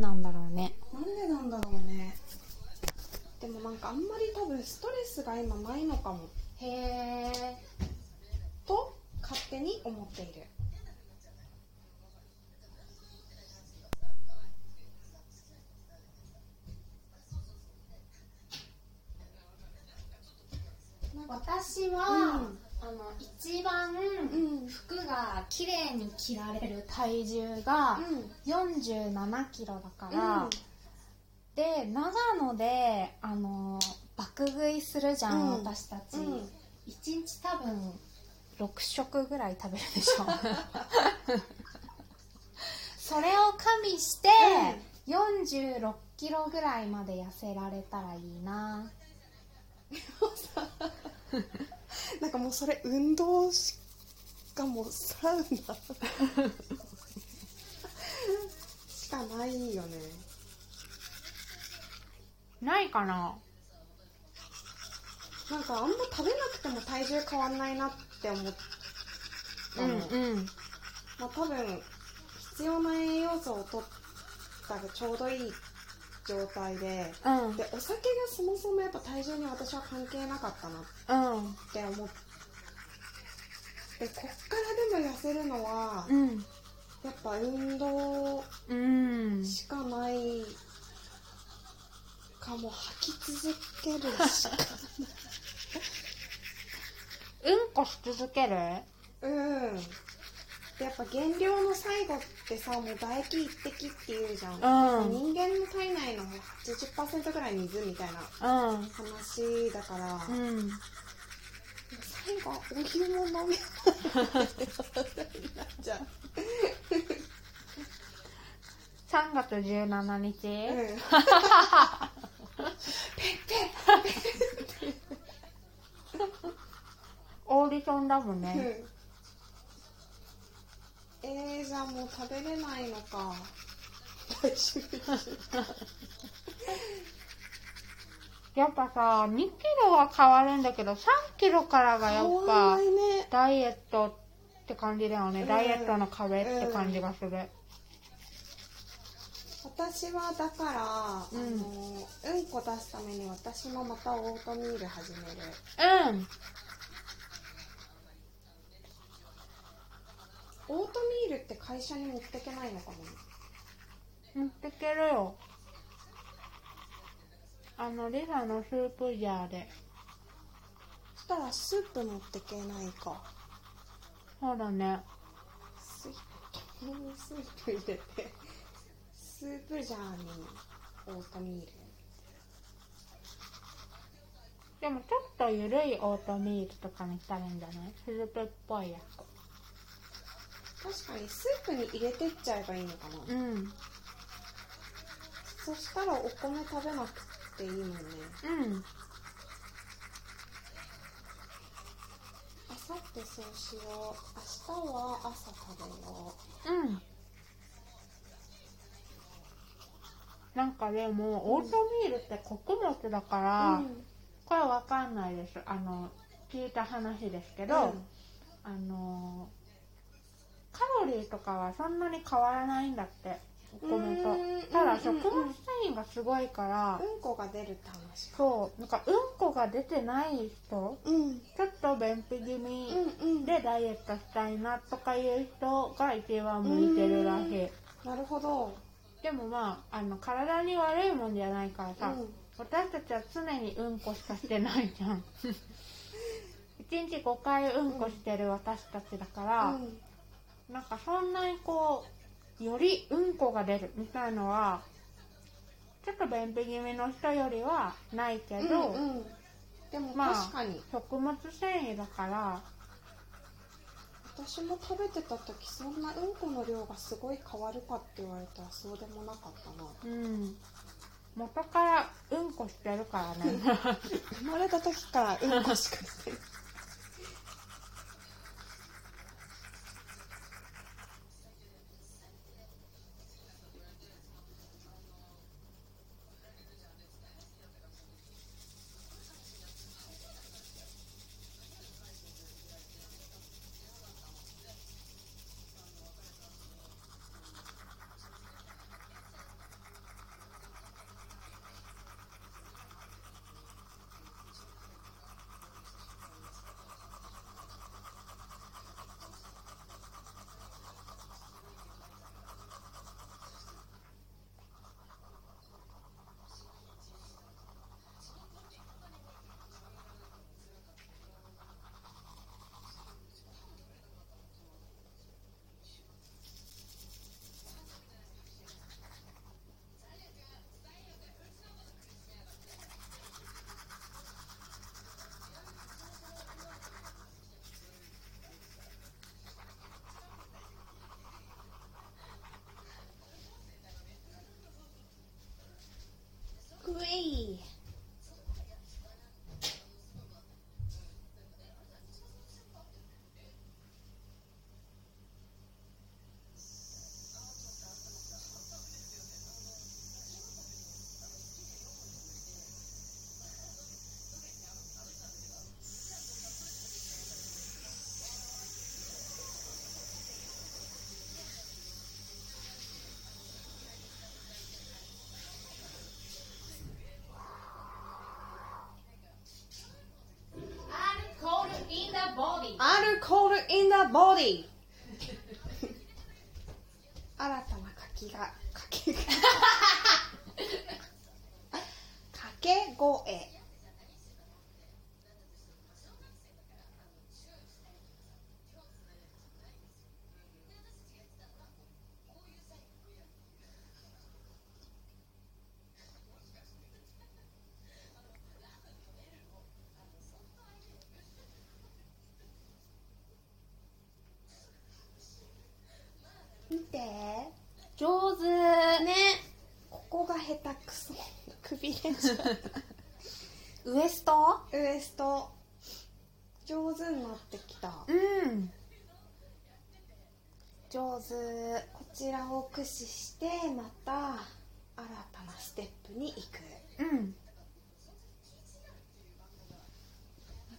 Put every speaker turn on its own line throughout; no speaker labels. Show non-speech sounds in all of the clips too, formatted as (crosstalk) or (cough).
なんだろうね。
なんでなんだろうね。でもなんかあんまり多分ストレスが今ないのかも。
へえ
と勝手に思っている。
私は、
うん
あの一番
うん。
服が綺麗に着られる体重が4 7キロだから、で長野であの爆食いするじゃん、
うん。
私たち、
うん。
1日多分6食ぐらい食べるでしょ。(laughs) それを加味して、46キロぐらいまで痩せられたらいいな (laughs)
なんかもうそれ運動しかもうサウナしかないよね。
ないかな。
なんかあんま食べなくても体重変わんないなって思ったの、
うん。
まあ多分必要な栄養素を取ったらちょうどいい状態で
うん。
でお酒がそもそもやっぱ体重に私は関係なかったなっ
うん。
て思ってこっからでも痩せるのは
うん。
やっぱ運動
うん。
しかないかも。吐き続けるしか
うん。こし続ける？
うん。でやっぱ減量の最後ってさもう唾液一滴っていうじゃん、
うん。
人間の体内の80%ぐらい水みたいな
うん。
話だから、
うん。
最後お湯も飲みじゃあ
3月17日、
うん。(laughs)
オーディションだもんね、
えー、じゃあもう食べれないのか。大丈夫
やっぱさ2キロは変わるんだけど3キロからがやっぱ
ね。
ダイエットって感じだよね、
うん。
ダイエットの壁って感じがする。
私はだから、
うん。
あのうんこ出すために私もまたオートミール始める。
うん
オートミールって会社に持ってけないのかな
持ってけるよ。あのリサのスープジャーで。
そしたらスープ持ってけないか。
そうだね。
スイスープ入れてスープジャーにオートミール。
でもちょっとゆるいオートミールとかにしたらいいんじゃない？スープっぽいや
確かにスープに入れてっちゃえばいいのかな、
つうん。
そしたらお米食べなくていいもんね。
うん。
あさってそうしよう。明日は朝食べよ
う。ん。なんかでもオートミールって穀物だから、
う
これわかんないですあの聞いた話ですけど、
うん。
あのカロリーとかはそんなに変わらないんだってお米と
うーん。
ただ食物繊維がすごいから、
うん。こが出るって話か
そうなん。かうん。こが出てない人
うん。
ちょっと便秘気味でダイエットしたいなとかいう人が一番向いてるらしい
なるほど
でもまああの体に悪いもん。じゃないからさ、
うん。
私たちは常にうん。こしかしてないじゃん。1日5回うん。こしてる私たちだから、
うん
なんかそんなにこうよりうんこが出るみたいのはちょっと便秘気味の人よりはないけど、
うんうんでも
まあ
確かに。
食物繊維だから。
私も食べてた時そんなうんこの量がすごい変わるかって言われたらそうでもなかったな。
うん。元からうんこしてるからね。(laughs)
生まれた時からうんこしかしてない agree アルコール in the body. (laughs) 新たな書きが書きが。(laughs) 掛け声見て
上手
ねここが下手くそ。くびれちゃう
ウエスト？
ウエスト。上手になってきた。
うん。上手。
こちらを駆使してまた新たなステップに行く。
うん。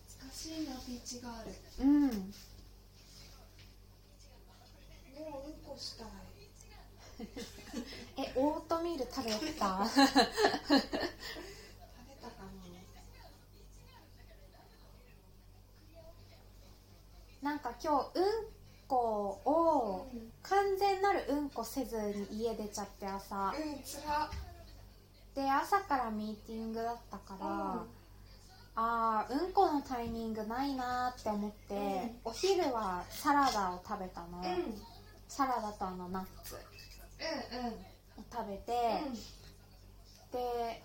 懐かしいなビーチガール。
うん。
もううんこしたらい (laughs)
ミール食べた
食べた。か (laughs)
なんか今日うんこを完全なるうんこせずに家出ちゃって朝。
なうんつら。
で朝からミーティングだったから、
うん。
あーうんこのタイミングないなーって思って、
うん。
お昼はサラダを食べたの、
うん。うん
サラダとあのナッツ。
うん
を食べて、で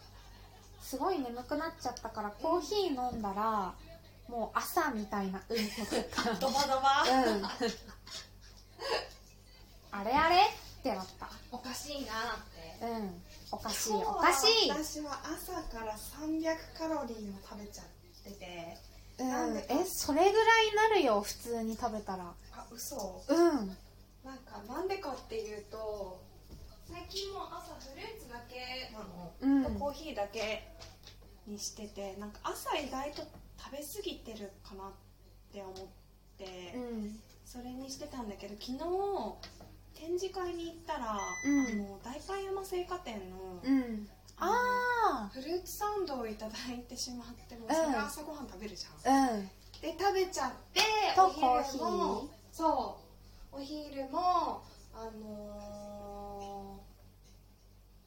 すごい眠くなっちゃったからコーヒー飲んだらもう朝みたいなうんことか
ドバドバ。
うん。あれあれ？ってなった。
おかしいなって。
うん。おかしいおかしい。
私は朝から300カロリーも食べちゃってて。
うん。
なんで
えそれぐらいになるよ普通に食べたら。
あ嘘。
うん。
なんかなんでかっていうと最近も朝フルーツだけなの、
うん。
とコーヒーだけにしててなんか朝意外と食べ過ぎてるかなって思って、
うん。
それにしてたんだけど昨日展示会に行ったら、
うん。
あの大観山製菓店の、
うん。あ
フルーツサンドをいただいてしまってもう
うん。
それ朝ごはん食べるじゃん、
あうん。
で食べちゃって
と
お昼もそう。お昼もあのー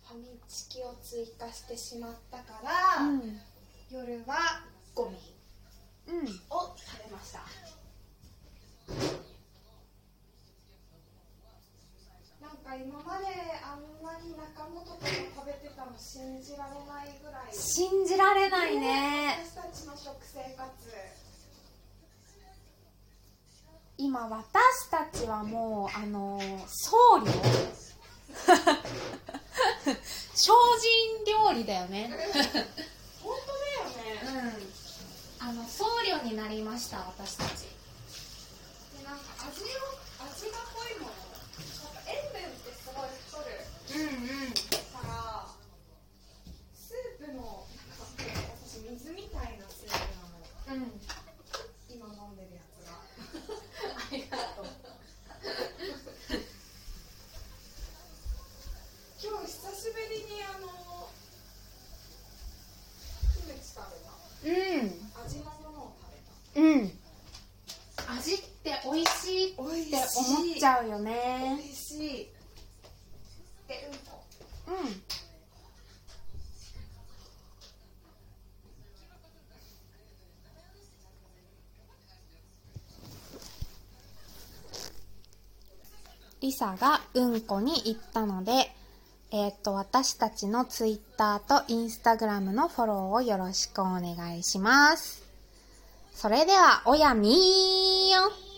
ファミチキを追加してしまったから、
うん。
夜はゴミ
うん。
を食べました。なんか今まであんなに中本とか食べてたの信じられないぐらい
信じられないね。
私たちの食生活。
今私たちはもうあの僧侶？(laughs) 精進料理だよね。(laughs)
本当だよね。
うん。あの僧侶になりました私たち。
でなんか味を味が濃いものなんか塩分ってすごい太る
うんうん
からスープもなんか私水みたいなスープなの
うん
今飲んでるやつが
ありがとう
今日久しぶりにあのキムチ食べ
うん
た味のものを食べ
うん味って美味しい
た美味
って思っちゃうよね。
美味しい
うん。リサがうんこに行ったので、えっ、と、私たちのツイッターとインスタグラムのフォローをよろしくお願いします。それでは、おやみーよ